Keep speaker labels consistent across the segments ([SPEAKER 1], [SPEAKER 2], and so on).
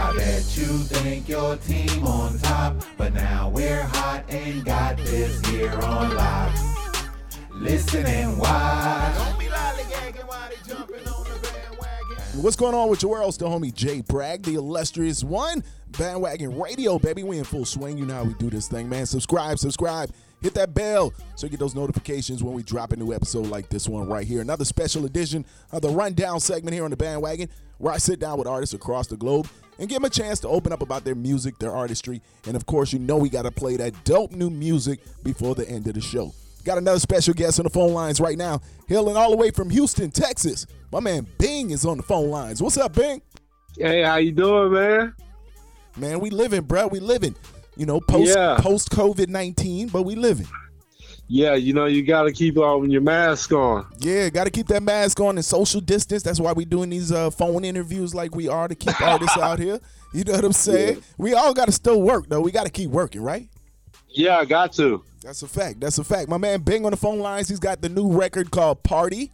[SPEAKER 1] I bet you think your team on top, but now we're hot and got this here on lock. Listen and watch.
[SPEAKER 2] Don't be lollygagging while they jumping on the bandwagon.
[SPEAKER 3] What's going on with your world? Still homie Jay Bragg, the illustrious one. Bandwagon Radio, baby. We in full swing. You know how we do this thing, man. Subscribe, subscribe. Hit that bell so you get those notifications when we drop a new episode like this one right here. Another special edition of the Rundown segment here on the Bandwagon, where I sit down with artists across the globe and give them a chance to open up about their music, their artistry, and of course, you know we got to play that dope new music before the end of the show. Got another special guest on the phone lines right now, hailing all the way from Houston, Texas. My man Bing is on the phone lines. What's up, Bing?
[SPEAKER 4] Hey, how you doing, man?
[SPEAKER 3] Man, we living, bro. We living. You know, post
[SPEAKER 4] Yeah.
[SPEAKER 3] post COVID nineteen, but we living.
[SPEAKER 4] Yeah, you know you got to keep on your mask on.
[SPEAKER 3] Yeah, got to keep that mask on and social distance. That's why we doing these uh, phone interviews like we are to keep artists out here. You know what I'm saying? We all got to still work though. We got to keep working, right?
[SPEAKER 4] Yeah, I got to.
[SPEAKER 3] That's a fact. That's a fact. My man Bing on the phone lines. He's got the new record called Party.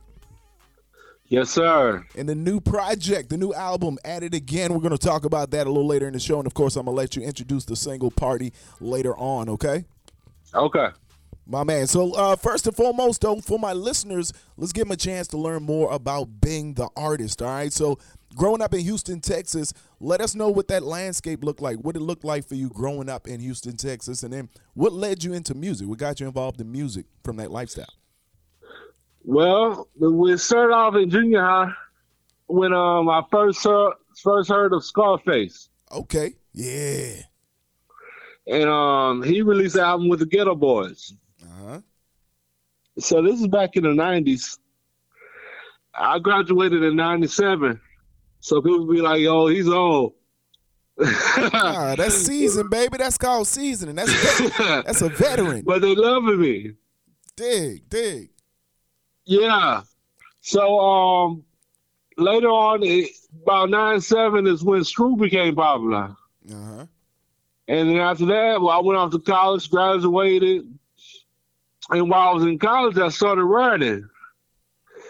[SPEAKER 4] Yes, sir.
[SPEAKER 3] and the new project, the new album, It Again. We're going to talk about that a little later in the show. And of course, I'm going to let you introduce the single party later on, okay?
[SPEAKER 4] Okay.
[SPEAKER 3] My man. So, uh, first and foremost, though, for my listeners, let's give them a chance to learn more about Bing the artist, all right? So, growing up in Houston, Texas, let us know what that landscape looked like. What it looked like for you growing up in Houston, Texas. And then what led you into music? What got you involved in music from that lifestyle?
[SPEAKER 4] Well, we started off in junior high when um I first heard, first heard of Scarface,
[SPEAKER 3] Okay. Yeah.
[SPEAKER 4] and um he released the album with the Geto Boys.
[SPEAKER 3] Uh-huh.
[SPEAKER 4] So this is back in the '90s. I graduated in '97, so people be like, "Oh, he's old."
[SPEAKER 3] Ah, that's season, baby. That's called seasoning. That's that's a veteran.
[SPEAKER 4] but they loving me.
[SPEAKER 3] Dig, dig.
[SPEAKER 4] Yeah. So um later on it, about nine seven is when Screw became popular.
[SPEAKER 3] Uh-huh.
[SPEAKER 4] And then after that, well, I went off to college, graduated. And while I was in college, I started writing.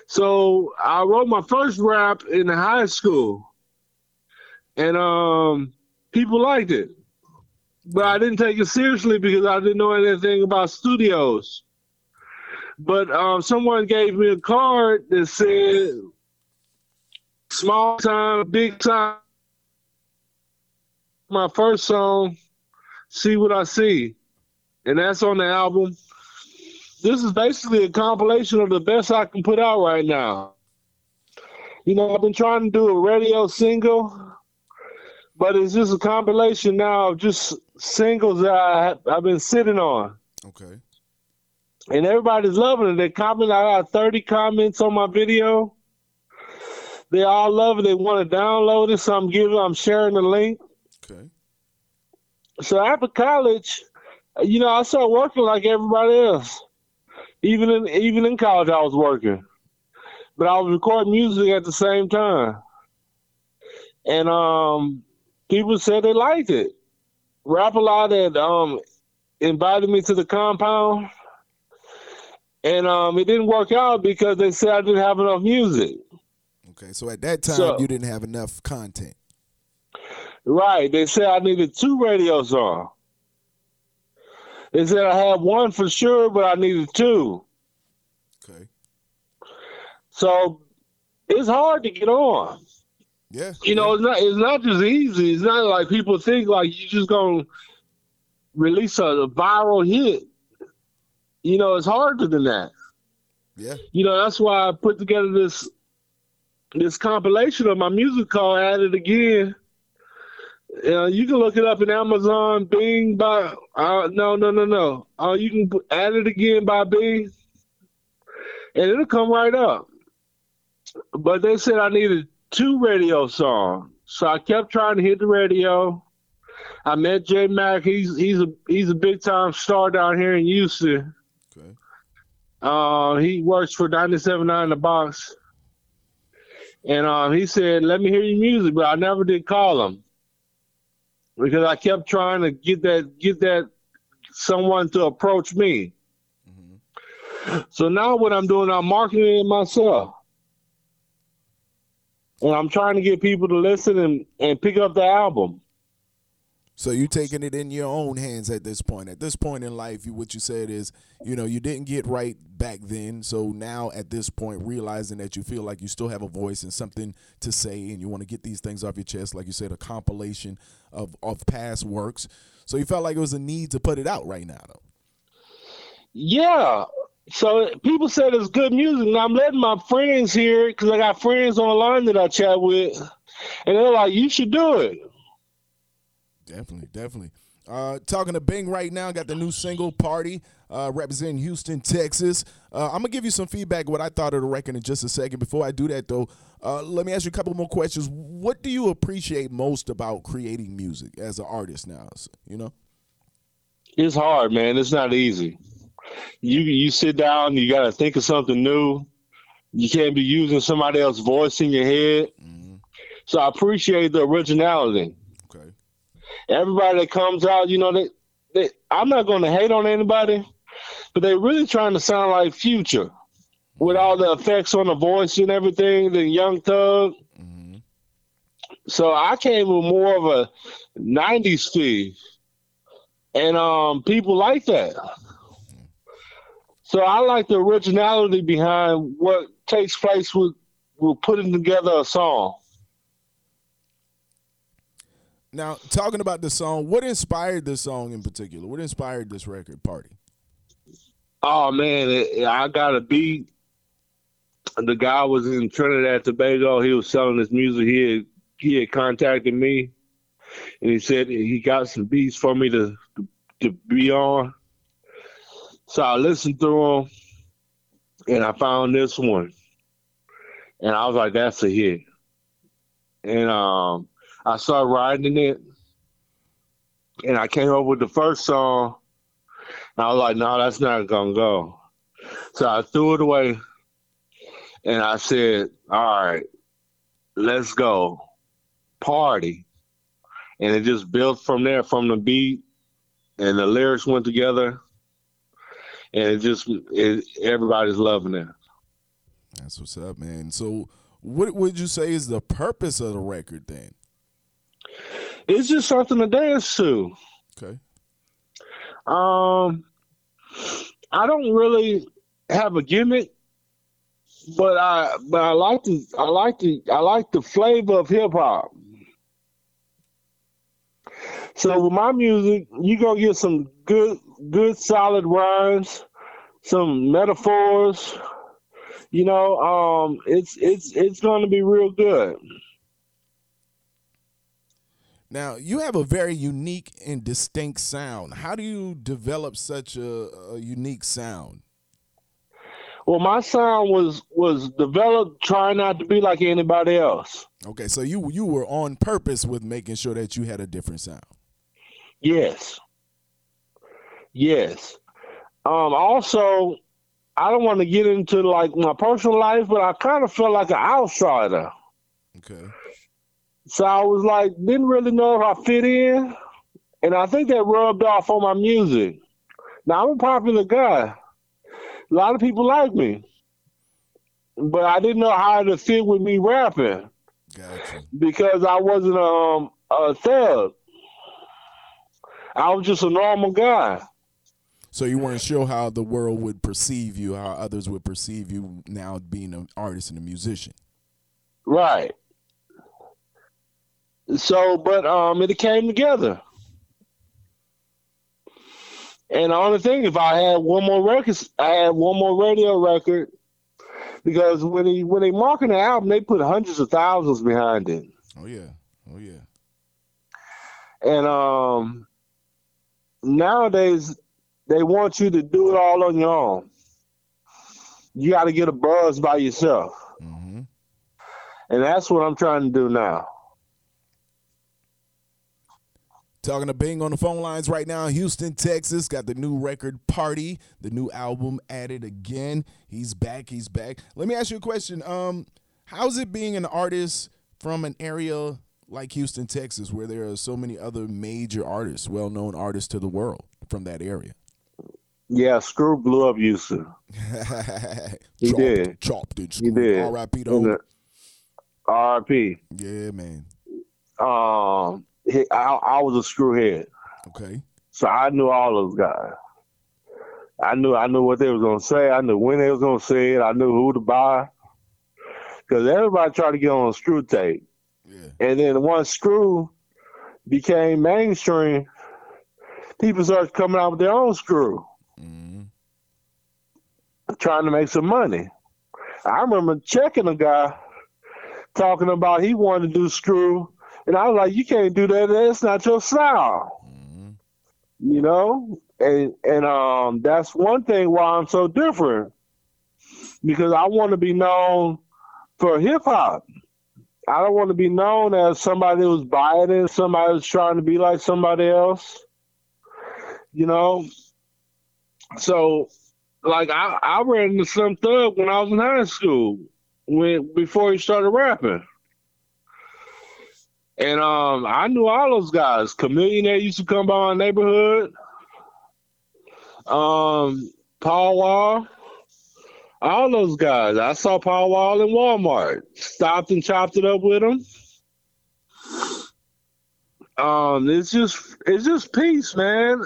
[SPEAKER 4] So I wrote my first rap in high school. And um people liked it. But I didn't take it seriously because I didn't know anything about studios. But um, someone gave me a card that said small time, big time. My first song, See What I See. And that's on the album. This is basically a compilation of the best I can put out right now. You know, I've been trying to do a radio single, but it's just a compilation now of just singles that I, I've been sitting on
[SPEAKER 3] Okay.
[SPEAKER 4] and everybody's loving it. They comment. I got 30 comments on my video. They all love it. They want to download it, so I'm giving. I'm sharing the link.
[SPEAKER 3] Okay.
[SPEAKER 4] So after college, you know, I started working like everybody else. Even in even in college, I was working, but I was recording music at the same time. And um, people said they liked it. Rap-A-Lot had um invited me to the compound and um, it didn't work out because they said I didn't have enough music.
[SPEAKER 3] Okay, so at that time
[SPEAKER 4] So-
[SPEAKER 3] you didn't have enough content.
[SPEAKER 4] Right. They said I needed two radio songs. They said I had one for sure, but I needed two.
[SPEAKER 3] Okay.
[SPEAKER 4] So it's hard to get on.
[SPEAKER 3] Yeah.
[SPEAKER 4] You know, it's not it's not just easy. It's not like people think like you just gonna release a, a viral hit. You know, it's harder than that.
[SPEAKER 3] Yeah.
[SPEAKER 4] You know, that's why I put together this this compilation of my music called At It Again. Uh, you can look it up in Amazon, Bing by uh, no no no no. Uh, you can At It Again by Bing, and it'll come right up. But they said I needed two radio songs, so I kept trying to hit the radio. I met Jay Mack. He's he's a he's a big time star down here in Houston.
[SPEAKER 3] Okay.
[SPEAKER 4] Uh, he works for 97.9 The Box. And um, he said, let me hear your music, but I never did call him. Because I kept trying to get that get that someone to approach me. So now what I'm doing, I'm marketing it myself. And I'm trying to get people to listen and, and pick up the album.
[SPEAKER 3] So you taking it in your own hands at this point. At this point in life, you, what you said is, you know, you didn't get right back then. So now at this point, realizing that you feel like you still have a voice and something to say, and you want to get these things off your chest, like you said, a compilation of of past works. So you felt like it was a need to put it out right now, though.
[SPEAKER 4] Yeah. So people said it's good music, and I'm letting my friends hear it because I got friends online that I chat with, and they're like, "You should do it."
[SPEAKER 3] Definitely, definitely. Uh, talking to Bing right now, got the new single "Party," uh, representing Houston, Texas. Uh, I'm gonna give you some feedback what I thought of the record in just a second. Before I do that, though, uh, let me ask you a couple more questions. What do you appreciate most about creating music as an artist now? You know,
[SPEAKER 4] It's hard, man. It's not easy. You you sit down, you got to think of something new. You can't be using somebody else's voice in your head. So I appreciate the originality. Everybody that comes out, you know, they, they I'm not going to hate on anybody, but they're really trying to sound like Future with all the effects on the voice and everything. The Young Thug. So I came with more of a '90s feel, and um, people like that. So I like the originality behind what takes place with with putting together a song.
[SPEAKER 3] Now talking about the song, what inspired this song in particular? What inspired this record, "Party"?
[SPEAKER 4] Oh man, it, I got a beat. The guy was in Trinidad Tobago. He was selling his music. He had, he had contacted me, and he said he got some beats for me to to be on. So I listened through them, and I found this one, and I was like, "That's a hit." And um, I started writing it, and I came up with the first song. And I was like, no, that's not gonna go. So I threw it away and I said, All right, let's go. Party. And it just built from there from the beat and the lyrics went together. And it just it, everybody's loving it.
[SPEAKER 3] That's what's up, man. So, what would you say is the purpose of the record then?
[SPEAKER 4] It's just something to dance to.
[SPEAKER 3] Okay.
[SPEAKER 4] Um, I don't really have a gimmick, but I but I like the I like the I like the flavor of hip hop. So with my music, you gonna get some good good solid rhymes, some metaphors. You know, um, it's it's it's gonna be real good.
[SPEAKER 3] Now, you have a very unique and distinct sound. How do you develop such a, a unique sound?
[SPEAKER 4] Well, my sound was was developed trying not to be like anybody else.
[SPEAKER 3] Okay, so you you were on purpose with making sure that you had a different sound.
[SPEAKER 4] Yes. Yes. Um, also, I don't want to get into like my personal life, but I kind of felt like an outsider.
[SPEAKER 3] Okay.
[SPEAKER 4] So I was like, didn't really know if I fit in. And I think that rubbed off on my music. Now I'm a popular guy. a lot of people like me, but I didn't know how to fit with me rapping
[SPEAKER 3] Gotcha.
[SPEAKER 4] because I wasn't um a thug. I was just a normal guy.
[SPEAKER 3] So you weren't sure how the world would perceive you, how others would perceive you now being an artist and a musician.
[SPEAKER 4] Right. So, but um, it came together. And the only thing, if I had one more record, I had one more radio record, because when he when they market the album, they put hundreds of thousands behind it,
[SPEAKER 3] Oh yeah. Oh yeah.
[SPEAKER 4] and um, nowadays they want you to do it all on your own. You got to get a buzz by yourself,
[SPEAKER 3] hmm
[SPEAKER 4] and that's what I'm trying to do now.
[SPEAKER 3] Talking to Bing on the phone lines right now, in Houston, Texas. Got the new record Party, the new album At It Again. He's back, he's back. Let me ask you a question. Um, how's it being an artist from an area like Houston, Texas, where there are so many other major artists, well known artists to the world from that area?
[SPEAKER 4] Yeah, Screw blew up Houston. He
[SPEAKER 3] chopped,
[SPEAKER 4] did.
[SPEAKER 3] Chopped it.
[SPEAKER 4] He did.
[SPEAKER 3] R.I.P.
[SPEAKER 4] The
[SPEAKER 3] Yeah, man.
[SPEAKER 4] Um, I, I was a screwhead,
[SPEAKER 3] Okay.
[SPEAKER 4] so I knew all those guys. I knew I knew what they was gonna say. I knew when they was gonna say it. I knew who to buy. Because everybody tried to get on a screw tape,
[SPEAKER 3] Yeah.
[SPEAKER 4] and then once screw became mainstream, people started coming out with their own screw,
[SPEAKER 3] hmm
[SPEAKER 4] trying to make some money. I remember checking a guy talking about he wanted to do screw, and I was like, "You can't do that. That's not your style."
[SPEAKER 3] hmm
[SPEAKER 4] you know? And and um that's one thing why i'm so different. Because i want to be known for hip-hop. I don't want to be known as somebody who's biased somebody who's trying to be like somebody else. You know? So like i i ran into Slim Thug when i was in high school when before he started rapping and um, I knew all those guys. Chameleon that used to come by my neighborhood. Um, Paul Wall. All those guys. I saw Paul Wall in Walmart. Stopped and chopped it up with him. Um, it's just it's just peace, man.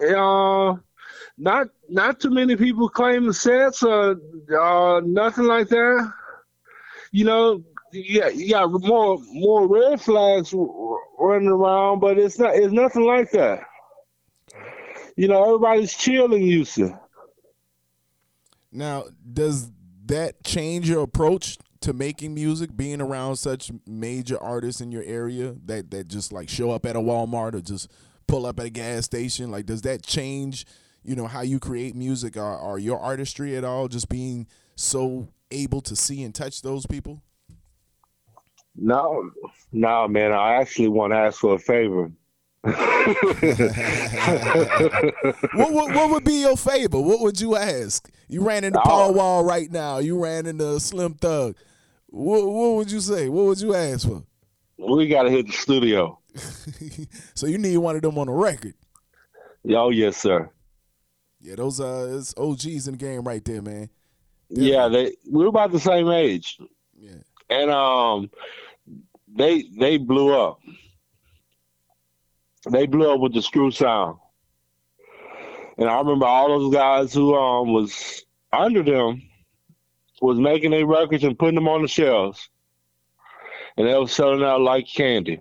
[SPEAKER 4] Uh, not not too many people claim the sets or uh, nothing like that. You know, yeah, you got more more red flags running around, but it's not it's nothing like that. You know, everybody's chill in Houston.
[SPEAKER 3] Now, does that change your approach to making music, being around such major artists in your area that that just like show up at a Walmart or just pull up at a gas station? Like, does that change, you know, how you create music or, or your artistry at all? Just being so able to see and touch those people.
[SPEAKER 4] No, no, man. I actually want to ask for a favor.
[SPEAKER 3] what, what what would be your favor? What would you ask? You ran into Paul Wall right now. You ran into Slim Thug. What, what would you say? What would you ask for?
[SPEAKER 4] we got to hit the studio.
[SPEAKER 3] so you need one of them on the record.
[SPEAKER 4] Oh yes, sir.
[SPEAKER 3] Yeah, those uh it's OGs in the game right there, man.
[SPEAKER 4] Yeah, they we're about the same age,
[SPEAKER 3] Yeah.
[SPEAKER 4] and um, they they blew up. They blew up with the screw sound, and I remember all those guys who um was under them was making their records and putting them on the shelves, and they were selling out like candy.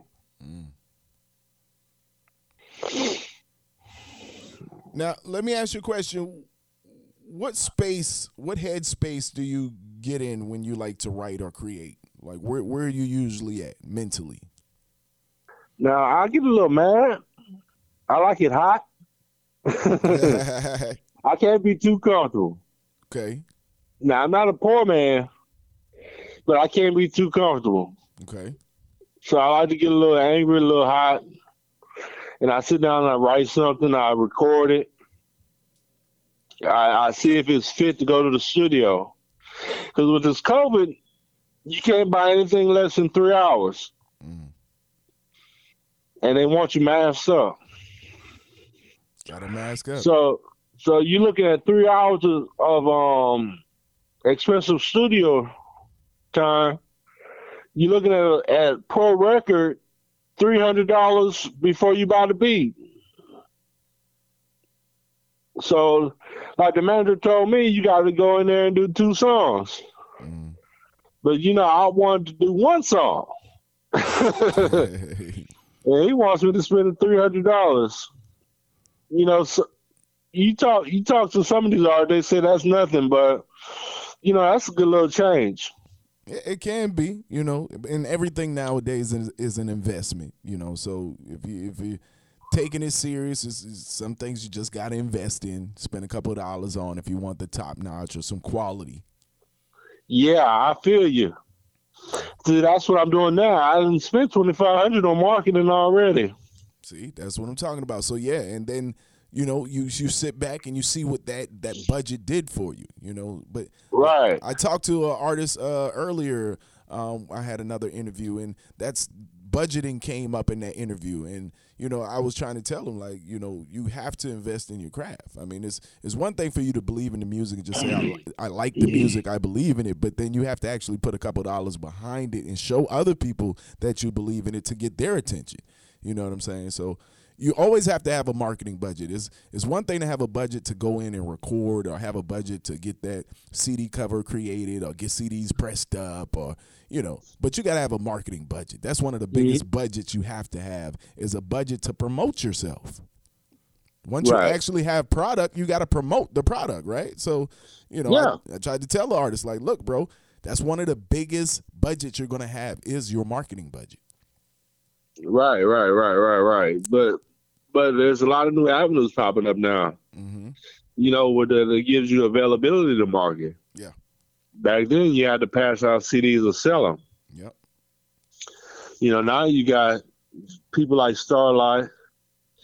[SPEAKER 3] Now, let me ask you a question. What space, what headspace do you get in when you like to write or create? Like where where are you usually at mentally?
[SPEAKER 4] Now I get a little mad. I like it hot. I can't be too comfortable. Okay. Now I'm not a poor man, but I can't be too comfortable.
[SPEAKER 3] Okay.
[SPEAKER 4] So I like to get a little angry, a little hot, and I sit down and I write something. I record it. I, I see if it's fit to go to the studio. Because with this COVID, you can't buy anything less than three hours,
[SPEAKER 3] Mm.
[SPEAKER 4] and they want you masked up.
[SPEAKER 3] Gotta mask up.
[SPEAKER 4] So, So you looking at three hours of, of um expensive studio time. You're looking at at per record three hundred dollars before you buy the beat. So, like the manager told me, you got to go in there and do two songs. But you know, I wanted to do one song. and he wants me to spend three hundred dollars. You know, so you talk you talk to some of these artists, they say that's nothing, but you know, that's a good little change.
[SPEAKER 3] It, can be, you know, and everything nowadays is, is an investment, you know. So if you if you taking it serious, is some things you just got to invest in, spend a couple of dollars on if you want the top notch or some quality.
[SPEAKER 4] Yeah, I feel you. See, that's what I'm doing now. I didn't spend twenty five hundred on marketing already.
[SPEAKER 3] See, that's what I'm talking about. So yeah, and then you know you you sit back and you see what that that budget did for you. You know, but
[SPEAKER 4] right.
[SPEAKER 3] I talked to an artist uh, earlier. Um, I had another interview, and that's budgeting came up in that interview, and you know I was trying to tell him like you know you have to invest in your craft. I mean, it's it's one thing for you to believe in the music and just say I, I like the music, I believe in it, but then you have to actually put a couple dollars behind it and show other people that you believe in it to get their attention. You know what I'm saying? So you always have to have a marketing budget. It's, it's one thing to have a budget to go in and record or have a budget to get that CD cover created or get CDs pressed up or, you know, but you got to have a marketing budget. That's one of the biggest mm-hmm. budgets you have to have is a budget to promote yourself. Once right. you actually have product, you got to promote the product, right? So, you know, yeah. I, I tried to tell the artist like, look, bro, that's one of the biggest budgets you're going to have is your marketing budget.
[SPEAKER 4] Right, right, right, right, right. But but there's a lot of new avenues popping up now.
[SPEAKER 3] Mm-hmm.
[SPEAKER 4] You know, where that gives you availability to market.
[SPEAKER 3] Yeah.
[SPEAKER 4] Back then, you had to pass out CDs or sell them.
[SPEAKER 3] Yep.
[SPEAKER 4] You know, now you got people like Starlight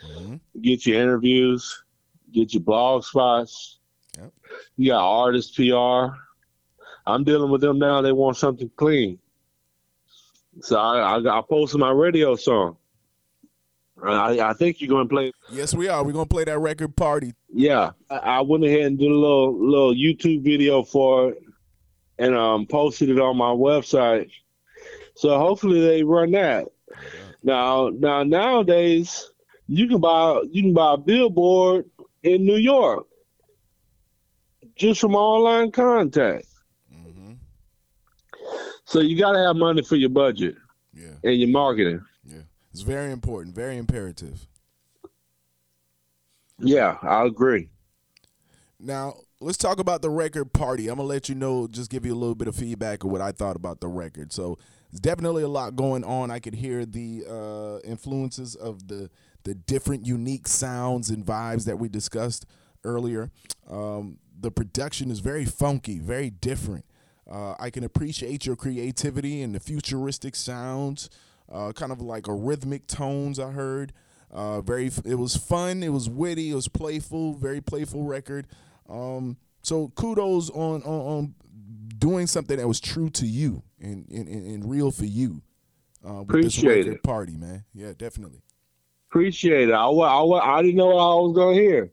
[SPEAKER 4] mm-hmm. get your interviews, get your blog spots.
[SPEAKER 3] Yep.
[SPEAKER 4] You got artist PR. I'm dealing with them now. They want something clean. So I, I, I posted my radio song. I, I think you're going to play.
[SPEAKER 3] Yes, we are. We're going to play that record party.
[SPEAKER 4] Yeah, I, I went ahead and did a little little YouTube video for it, and um posted it on my website. So hopefully they run that. Now, now nowadays you can buy you can buy a billboard in New York just from online contact. So you got to have money for your budget
[SPEAKER 3] yeah.
[SPEAKER 4] and your marketing.
[SPEAKER 3] Yeah, it's very important, very imperative.
[SPEAKER 4] Yeah, I agree.
[SPEAKER 3] Now, let's talk about the record party. I'm gonna let you know, just give you a little bit of feedback of what I thought about the record. So it's definitely a lot going on. I could hear the uh, influences of the the different unique sounds and vibes that we discussed earlier. Um, the production is very funky, very different. Uh, I can appreciate your creativity and the futuristic sounds, uh, kind of like a rhythmic tones. I heard. Uh, very, it was fun. It was witty. It was playful. Very playful record. Um, so kudos on, on, on doing something that was true to you and and, and real for you.
[SPEAKER 4] Uh, Appreciate it.
[SPEAKER 3] Party, man. Yeah, definitely.
[SPEAKER 4] Appreciate it. I, I, I didn't know what I was gonna hear.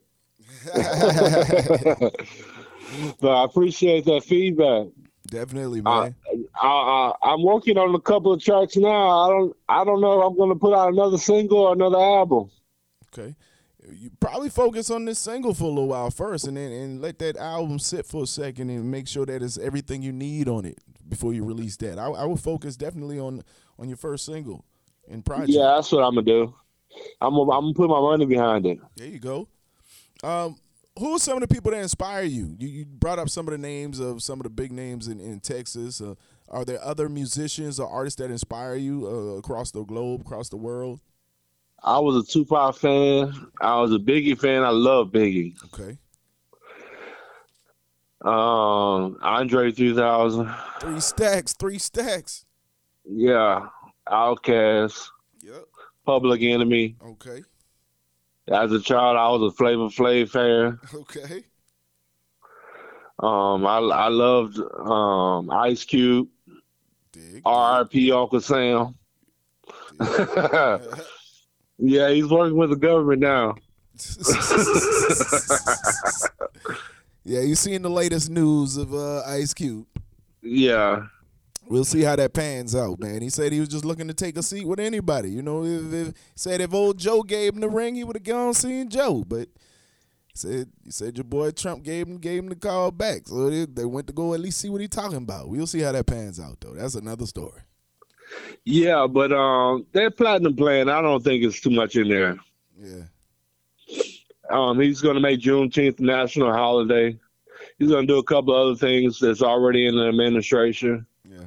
[SPEAKER 4] but I appreciate that feedback.
[SPEAKER 3] Definitely, man.
[SPEAKER 4] I, I, am working on a couple of tracks now. I don't I don't know if I'm going to put out another single or another album.
[SPEAKER 3] Okay, you probably focus on this single for a little while first, and then and let that album sit for a second, and make sure that it's everything you need on it before you release that. I, I would focus definitely on on your first single and project.
[SPEAKER 4] Yeah, that's what I'm gonna do. I'm gonna, I'm gonna put my money behind it.
[SPEAKER 3] There you go. Um, who are some of the people that inspire you? You, you brought up some of the names of some of the big names in, in Texas. Uh, are there other musicians or artists that inspire you uh, across the globe, across the world?
[SPEAKER 4] I was a Tupac fan. I was a Biggie fan. I love Biggie.
[SPEAKER 3] Okay.
[SPEAKER 4] Um, Andre 3000.
[SPEAKER 3] Three stacks. Three stacks.
[SPEAKER 4] Yeah. Outkast.
[SPEAKER 3] Yep.
[SPEAKER 4] Public Enemy.
[SPEAKER 3] Okay.
[SPEAKER 4] As a child, I was a Flavor Flav fan.
[SPEAKER 3] Okay.
[SPEAKER 4] Um, I I loved um Ice Cube. R.I.P. Uncle Sam. yeah, he's working with the government now.
[SPEAKER 3] Yeah, you seen the latest news of uh, Ice Cube.
[SPEAKER 4] Yeah.
[SPEAKER 3] We'll see how that pans out, man. He said he was just looking to take a seat with anybody. You know, if, if said if old Joe gave him the ring, he would have gone seeing Joe. But he said he said your boy Trump gave him gave him the call back, so they, they went to go at least see what he talking about. We'll see how that pans out, though. That's another story.
[SPEAKER 4] Yeah, but um, that platinum plan, I don't think it's too much in there.
[SPEAKER 3] Yeah.
[SPEAKER 4] Um, he's going to make Juneteenth a national holiday. He's going to do a couple other things that's already in the administration.
[SPEAKER 3] Yeah.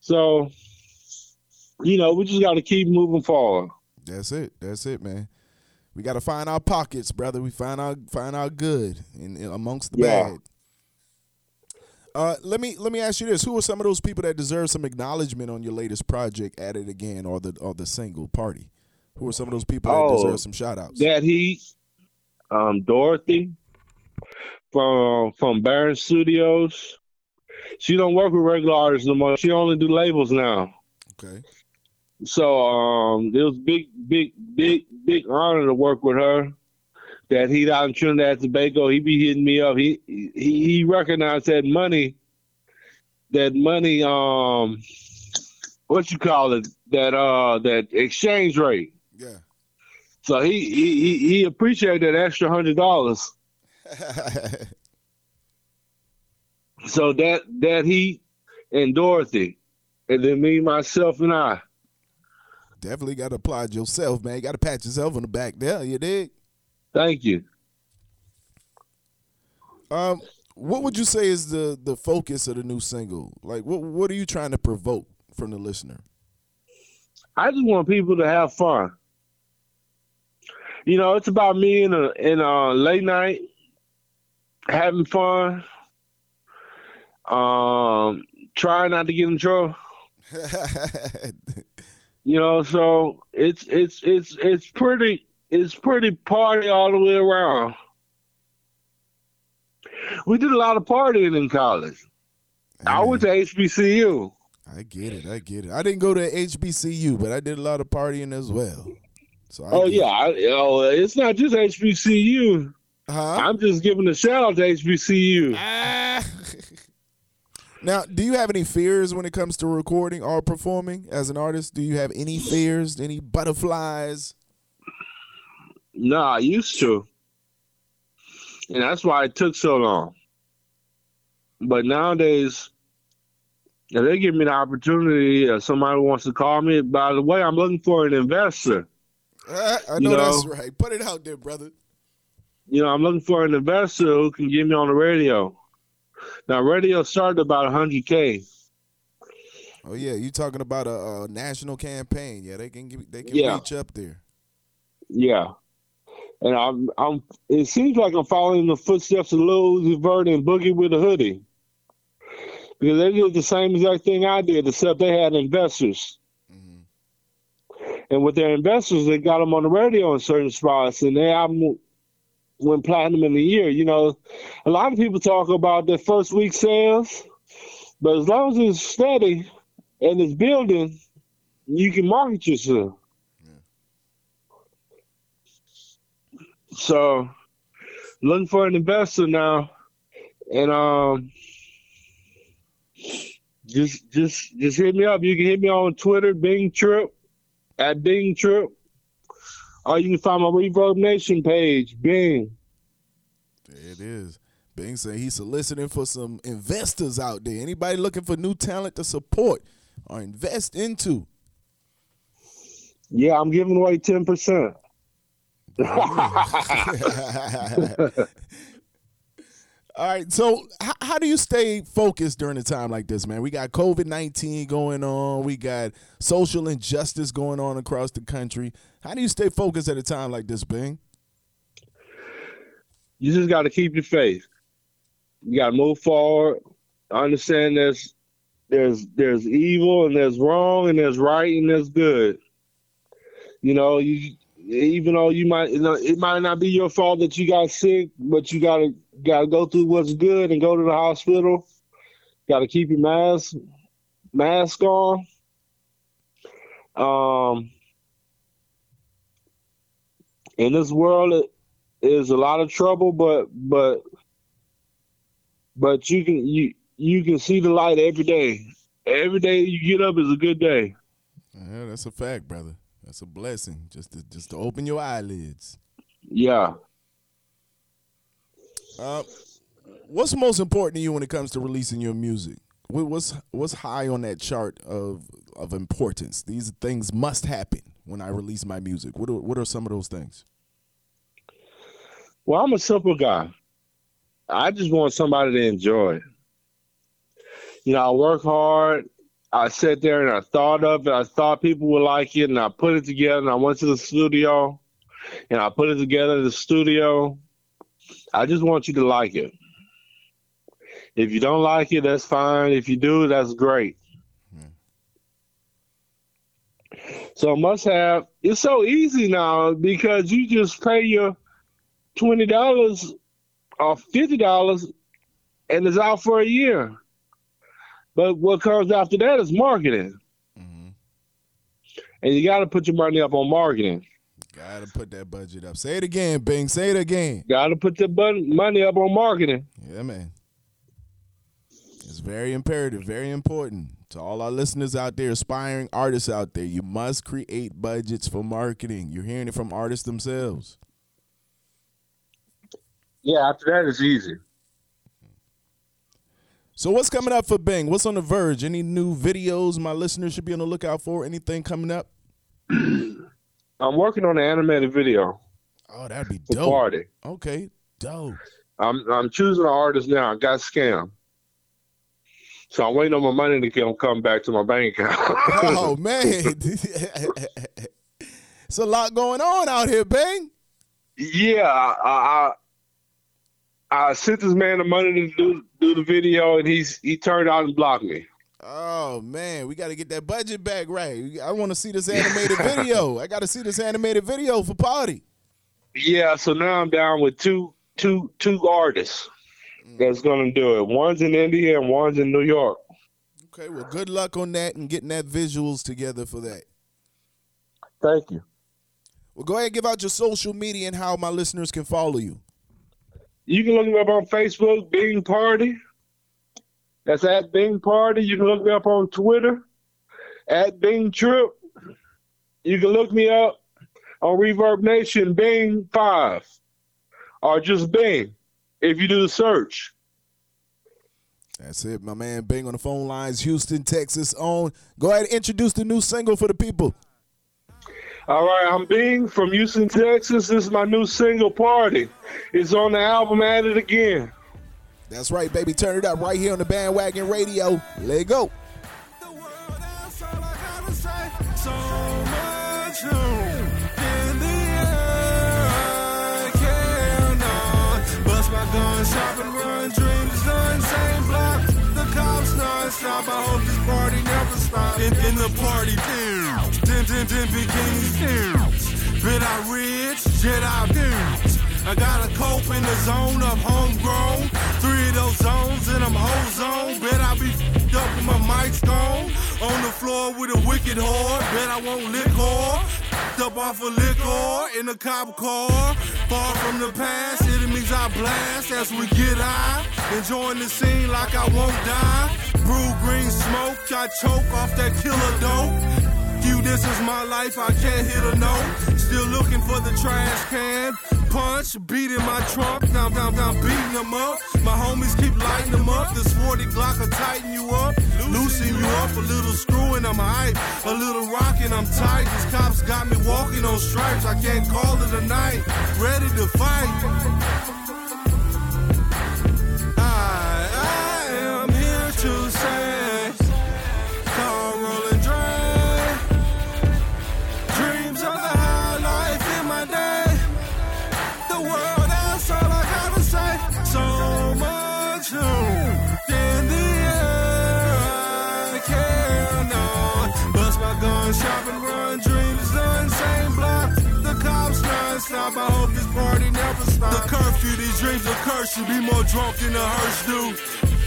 [SPEAKER 4] So, you know, we just got to keep moving forward.
[SPEAKER 3] That's it. That's it, man. We got to find our pockets, brother. We find our find our good in, in amongst the
[SPEAKER 4] Yeah.
[SPEAKER 3] bad. Uh, let me let me ask you this: Who are some of those people that deserve some acknowledgement on your latest project, "At It Again" or the or the single "Party"? Who are some of those people that
[SPEAKER 4] Oh,
[SPEAKER 3] deserve some shout outs?
[SPEAKER 4] That he, um, Dorothy from from Baron Studios. She don't work with regular artists no more. She only do labels now.
[SPEAKER 3] Okay.
[SPEAKER 4] So um, it was big, big, big, big honor to work with her. That he out in Trinidad and Tobago, he be hitting me up. He he he recognized that money, that money, um, what you call it, that uh, that exchange rate.
[SPEAKER 3] Yeah.
[SPEAKER 4] So he he he, he appreciated that extra hundred dollars. So that that he and Dorothy, and then me, myself, and I.
[SPEAKER 3] Definitely got to applaud yourself, man. You got to pat yourself on the back there. You dig?
[SPEAKER 4] Thank you.
[SPEAKER 3] Um, what would you say is the the focus of the new single? Like, what what are you trying to provoke from the listener?
[SPEAKER 4] I just want people to have fun. You know, it's about me in a in a late night having fun. Um, try not to get in trouble. You know, so it's it's it's it's pretty it's pretty party all the way around. We did a lot of partying in college. I went to HBCU.
[SPEAKER 3] I get it. I get it. I didn't go to HBCU, but I did a lot of partying as well. So I
[SPEAKER 4] Oh yeah, I, oh, it's not just HBCU.
[SPEAKER 3] Huh?
[SPEAKER 4] I'm just giving a shout out to HBCU.
[SPEAKER 3] Ah. now, do you have any fears when it comes to recording or performing as an artist? Do you have any fears, any butterflies?
[SPEAKER 4] No, I used to, and that's why it took so long. But nowadays, if they give me the opportunity, uh, somebody wants to call me. By the way, I'm looking for an investor.
[SPEAKER 3] Uh, I
[SPEAKER 4] You
[SPEAKER 3] know,
[SPEAKER 4] know-
[SPEAKER 3] that's right. Put it out there, brother.
[SPEAKER 4] You know, I'm looking for an investor who can get me on the radio. Now, radio started about 100k.
[SPEAKER 3] Oh yeah, you talking about a, a national campaign? Yeah, they can give, they can
[SPEAKER 4] Yeah.
[SPEAKER 3] reach up there.
[SPEAKER 4] Yeah. And I'm, I'm. It seems like I'm following the footsteps of Lil Uzi Vert and Boogie with a hoodie, because they did the same exact thing I did, except they had investors.
[SPEAKER 3] Mhm.
[SPEAKER 4] And with their investors, they got them on the radio in certain spots, and their album went platinum in a year. You know, a lot of people talk about their first week sales, but as long as it's steady and it's building, you can market yourself. So, looking for an investor now, and um, just just just hit me up. You can hit me on Twitter, Bing Trip, at Bing Trip, or you can find my ReverbNation page, Bing.
[SPEAKER 3] There it is. Bing saying he's soliciting for some investors out there. Anybody looking for new talent to support or invest into?
[SPEAKER 4] Yeah, I'm giving away ten percent.
[SPEAKER 3] All right. So, how, how do you stay focused during a time like this, man? We got COVID 19 going on, we got social injustice going on across the country. How do you stay focused at a time like this, Bing?
[SPEAKER 4] You just got to keep your faith. You got to move forward. Understand there's there's there's evil and there's wrong and there's right and there's good. You know, you even though you might you know it might not be your fault that you got sick, but you gotta gotta go through what's good and go to the hospital. Gotta keep your mask mask on. Um in this world it is a lot of trouble, but but but you can you you can see the light every day. Every day you get up is a good day.
[SPEAKER 3] Yeah, that's a fact, brother. That's a blessing. Just to just to open your eyelids.
[SPEAKER 4] Yeah.
[SPEAKER 3] Uh, what's most important to you when it comes to releasing your music? What's what's high on that chart of of importance? These things must happen when I release my music. What are, what are some of those things?
[SPEAKER 4] Well, I'm a simple guy. I just want somebody to enjoy. You know, I work hard. I sat there and I thought of it. I thought people would like it, and I put it together. And I went to the studio, and I put it together in the studio. I just want you to like it. If you don't like it, that's fine. If you do, that's great. So must have. It's so easy now because you just pay your twenty dollars or fifty dollars, and it's out for a year. But what comes after that is marketing,
[SPEAKER 3] Mhm.
[SPEAKER 4] and you got to put your money up on marketing.
[SPEAKER 3] Gotta put that budget up. Say it again, Bing. Say it again.
[SPEAKER 4] Got to put the bun- money up on marketing.
[SPEAKER 3] Yeah, man. It's very imperative, very important to all our listeners out there, aspiring artists out there. You must create budgets for marketing. You're hearing it from artists themselves.
[SPEAKER 4] Yeah, after that it's easy.
[SPEAKER 3] So what's coming up for Bing? What's on the verge? Any new videos my listeners should be on the lookout for? Anything coming up?
[SPEAKER 4] I'm working on an animated video
[SPEAKER 3] Oh, that'd be dope.
[SPEAKER 4] party.
[SPEAKER 3] Okay, dope.
[SPEAKER 4] I'm I'm choosing an artist now. I got scammed. So I'm waiting on my money to come come back to my bank account.
[SPEAKER 3] Oh man, it's a lot going on out here, Bang.
[SPEAKER 4] yeah, I, I I sent this man the money to do do the video, and he's he turned out and blocked me.
[SPEAKER 3] Oh man, we got to get that budget back right. I want to see this animated video. I got to see this animated video for party.
[SPEAKER 4] Yeah, so now I'm down with two two two artists mm. that's gonna do it. One's in India and one's in New York.
[SPEAKER 3] Okay, well, good luck on that and getting that visuals together for that.
[SPEAKER 4] Thank you.
[SPEAKER 3] Well, go ahead and give out your social media and how my listeners can follow you.
[SPEAKER 4] You can look me up on Facebook, Bing Party. That's at Bing Party. You can look me up on Twitter, at Bing Trip. You can look me up on ReverbNation, Bing Five, or just Bing if you do the search.
[SPEAKER 3] That's it, my man. Bing on the phone lines, Houston, Texas. On. Go ahead and introduce the new single for the people.
[SPEAKER 4] All right, I'm Bing from Houston, Texas. This is my new single, Party. It's on the album At It Again.
[SPEAKER 3] That's right, baby. Turn it up right here on the bandwagon radio. Let go.
[SPEAKER 5] All I hope this party never stops. In, in the party. Dim, dim, dim, bikinis. Bit I rich, Jedi. I got a cope in the zone of homegrown. Of those zones and I'm zone. Bet I be f***ed up when my mic's gone. On the floor with a wicked whore. Bet I won't liquor. F***ed Up off a liquor in a cop car. Far from the past, enemies I blast as we get high. Enjoying the scene like I won't die. Brew green smoke, I choke off that killer dope. You, this is my life, I can't hit a note. Still looking for the trash can. Punch, beat in my trunk, now, now, now, beating them up. My homies keep lighting them up. This 40 Glock will tighten you up, loosen you up. A little screw and I'm hype, a little rock and I'm tight. These cops got me walking on stripes, I can't call it a night. Ready to fight. These dreams of curse. You be more drunk than the hearse do.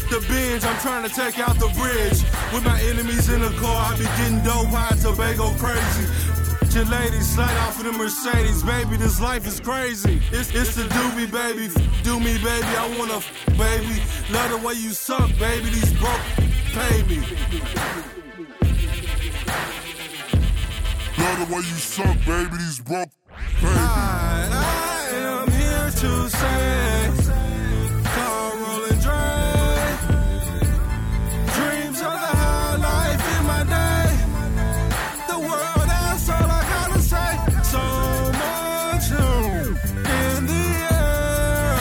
[SPEAKER 5] The binge, I'm trying to take out the bridge. With my enemies in the car, I be getting dope high, Tobago crazy. your ladies, slide off in the Mercedes, baby. This life is crazy. It's it's the doobie, baby. Do me, baby. I wanna, f- baby. Love the way you suck, baby. These broke pay me.
[SPEAKER 6] Love the way you suck, baby. These broke baby.
[SPEAKER 5] I, I am say, car rolling. Dreams of the high life in my day. The world, that's all I gotta say. So much in the air.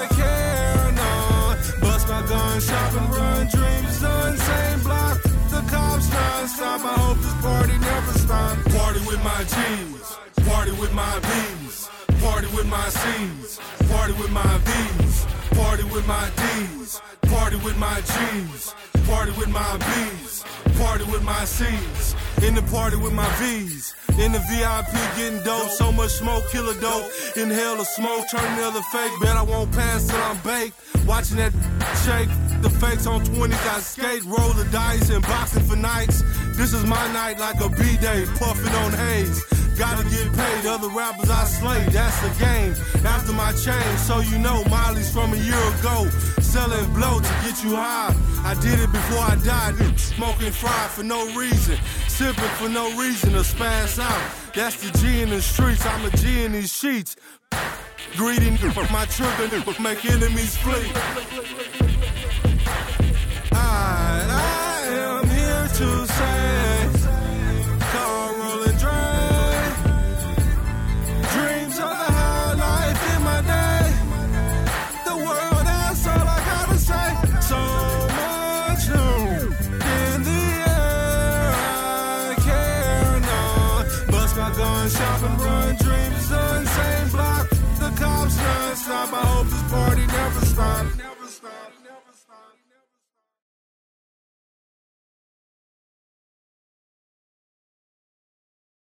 [SPEAKER 5] I cannot bust my gun, shop and run. Dreams block. The cops non-stop. I hope this party never stop. Party with my G's. Party with my B's. Party with my C's. Party with my V's. Party with my D's. Party with my G's. Party with my B's. Party with my C's. In the party with my V's. In the VIP getting dope. So much smoke, killer dope. Inhale the smoke, turn the other fake. Bet I won't pass till I'm baked. Watching that shake. The fakes on 20s, I skate, roll the dice, and boxing for nights. This is my night like a B-day, puffing on haze. Gotta get paid, other rappers I slay, that's the game. After my change, so you know, Miley's from a year ago. Selling blow to get you high. I did it before I died, smoking fried for no reason. Sipping for no reason to spaz out. That's the G in the streets, I'm a G in these sheets. Greeting my tripping, make enemies flee. I,